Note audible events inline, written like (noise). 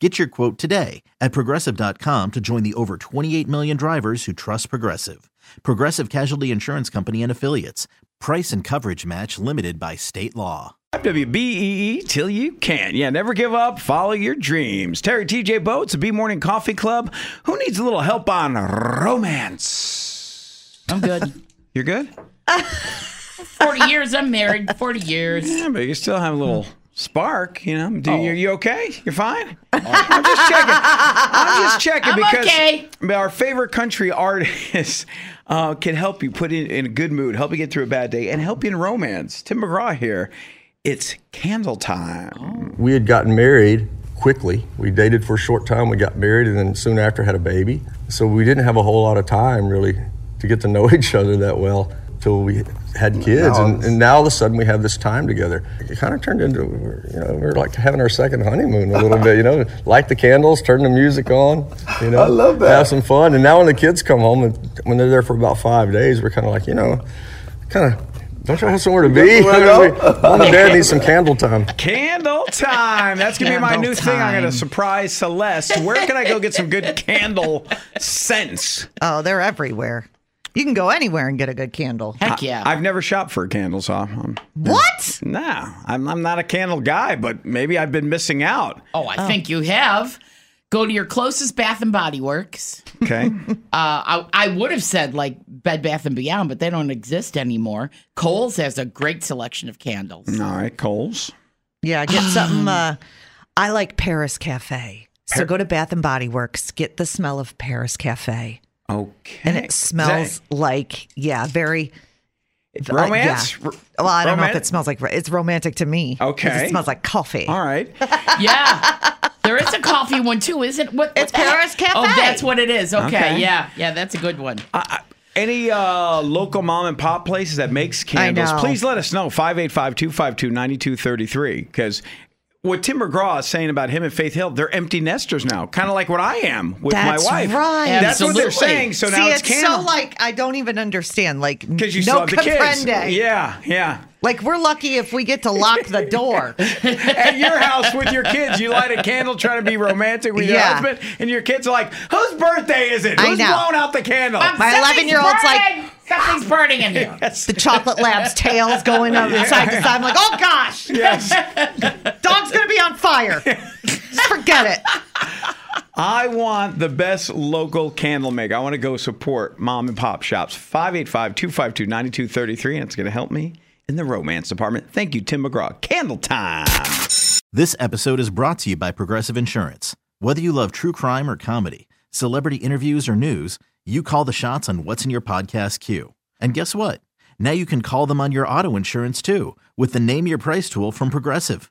Get your quote today at progressive.com to join the over 28 million drivers who trust Progressive. Progressive Casualty Insurance Company and Affiliates. Price and coverage match limited by state law. WBEE till you can. Yeah, never give up. Follow your dreams. Terry TJ Boats, a B Morning Coffee Club. Who needs a little help on romance? I'm good. You're good? (laughs) 40 years, I'm married. 40 years. Yeah, but you still have a little spark, you know. Do you, you okay? You're fine? (laughs) I'm just checking. I'm just checking I'm because okay. our favorite country artist (laughs) uh, can help you put in, in a good mood, help you get through a bad day, and help you in romance. Tim McGraw here. It's candle time. We had gotten married quickly. We dated for a short time, we got married, and then soon after had a baby. So we didn't have a whole lot of time really to get to know (laughs) each other that well till we had kids. And, and now all of a sudden we have this time together. It kind of turned into, you know, we're like having our second honeymoon a little bit, you know, (laughs) light the candles, turn the music on, you know, I love that. have some fun. And now when the kids come home and when they're there for about five days, we're kind of like, you know, kind of, don't you have somewhere to be? somewhere to? (laughs) Mom and dad need some candle time. Candle time. That's gonna be my Candle new thing. I'm gonna surprise Celeste. Where can I go get some good candle scents? Oh, they're everywhere. You can go anywhere and get a good candle. Heck yeah. I've never shopped for candles, so I'm, What? no, I'm, I'm not a candle guy, but maybe I've been missing out. oh, I think you have. Go to your closest Bath and Body Works. Okay. (laughs) Uh, I, I would have said like Bed Bath and Beyond, but they don't exist anymore. Kohl's has a great selection of candles. All right, Kohl's. Yeah, get something. Uh, I like Paris Cafe. So go to Bath and Body Works, get the smell of Paris Cafe. Okay. And it smells like, yeah, very. uh, romance. yeah. Well, I don't know if it smells like it's romantic to me. Okay. It smells like coffee. All right. (laughs) Yeah. There is a coffee one too, isn't it? what It's the heck? Paris Cafe. Oh, that's what it is. Okay, Okay. yeah, yeah, that's a good one. Any uh, local mom and pop places that makes candles, please let us know. 585-252-9233. Because what Tim McGraw is saying about him and Faith Hill, they're empty nesters now. Kind of like what I am with That's my wife. right. That's what they're saying. So See, now it's, it's, so like I don't even understand. Like because you no still have the kids. Yeah, yeah. Like we're lucky if we get to lock the door. (laughs) At your house with your kids, you light a candle trying to be romantic with your Yeah. husband, and your kids are like, "Whose birthday is it? I Who's know. blowing out the candle?" My 11-year-old's like- something's burning in here. (laughs) Yes. the chocolate lab's tails going up (laughs) side to side. I'm like, oh gosh, yes. dog's gonna be on fire. Just forget it. I want the best local candle maker. I want to go support mom and pop shops. 585 252 9233, and it's going to help me in the romance department. Thank you, Tim McGraw. Candle time. This episode is brought to you by Progressive Insurance. Whether you love true crime or comedy, celebrity interviews or news, you call the shots on what's in your podcast queue. And guess what? Now you can call them on your auto insurance too with the Name Your Price tool from Progressive.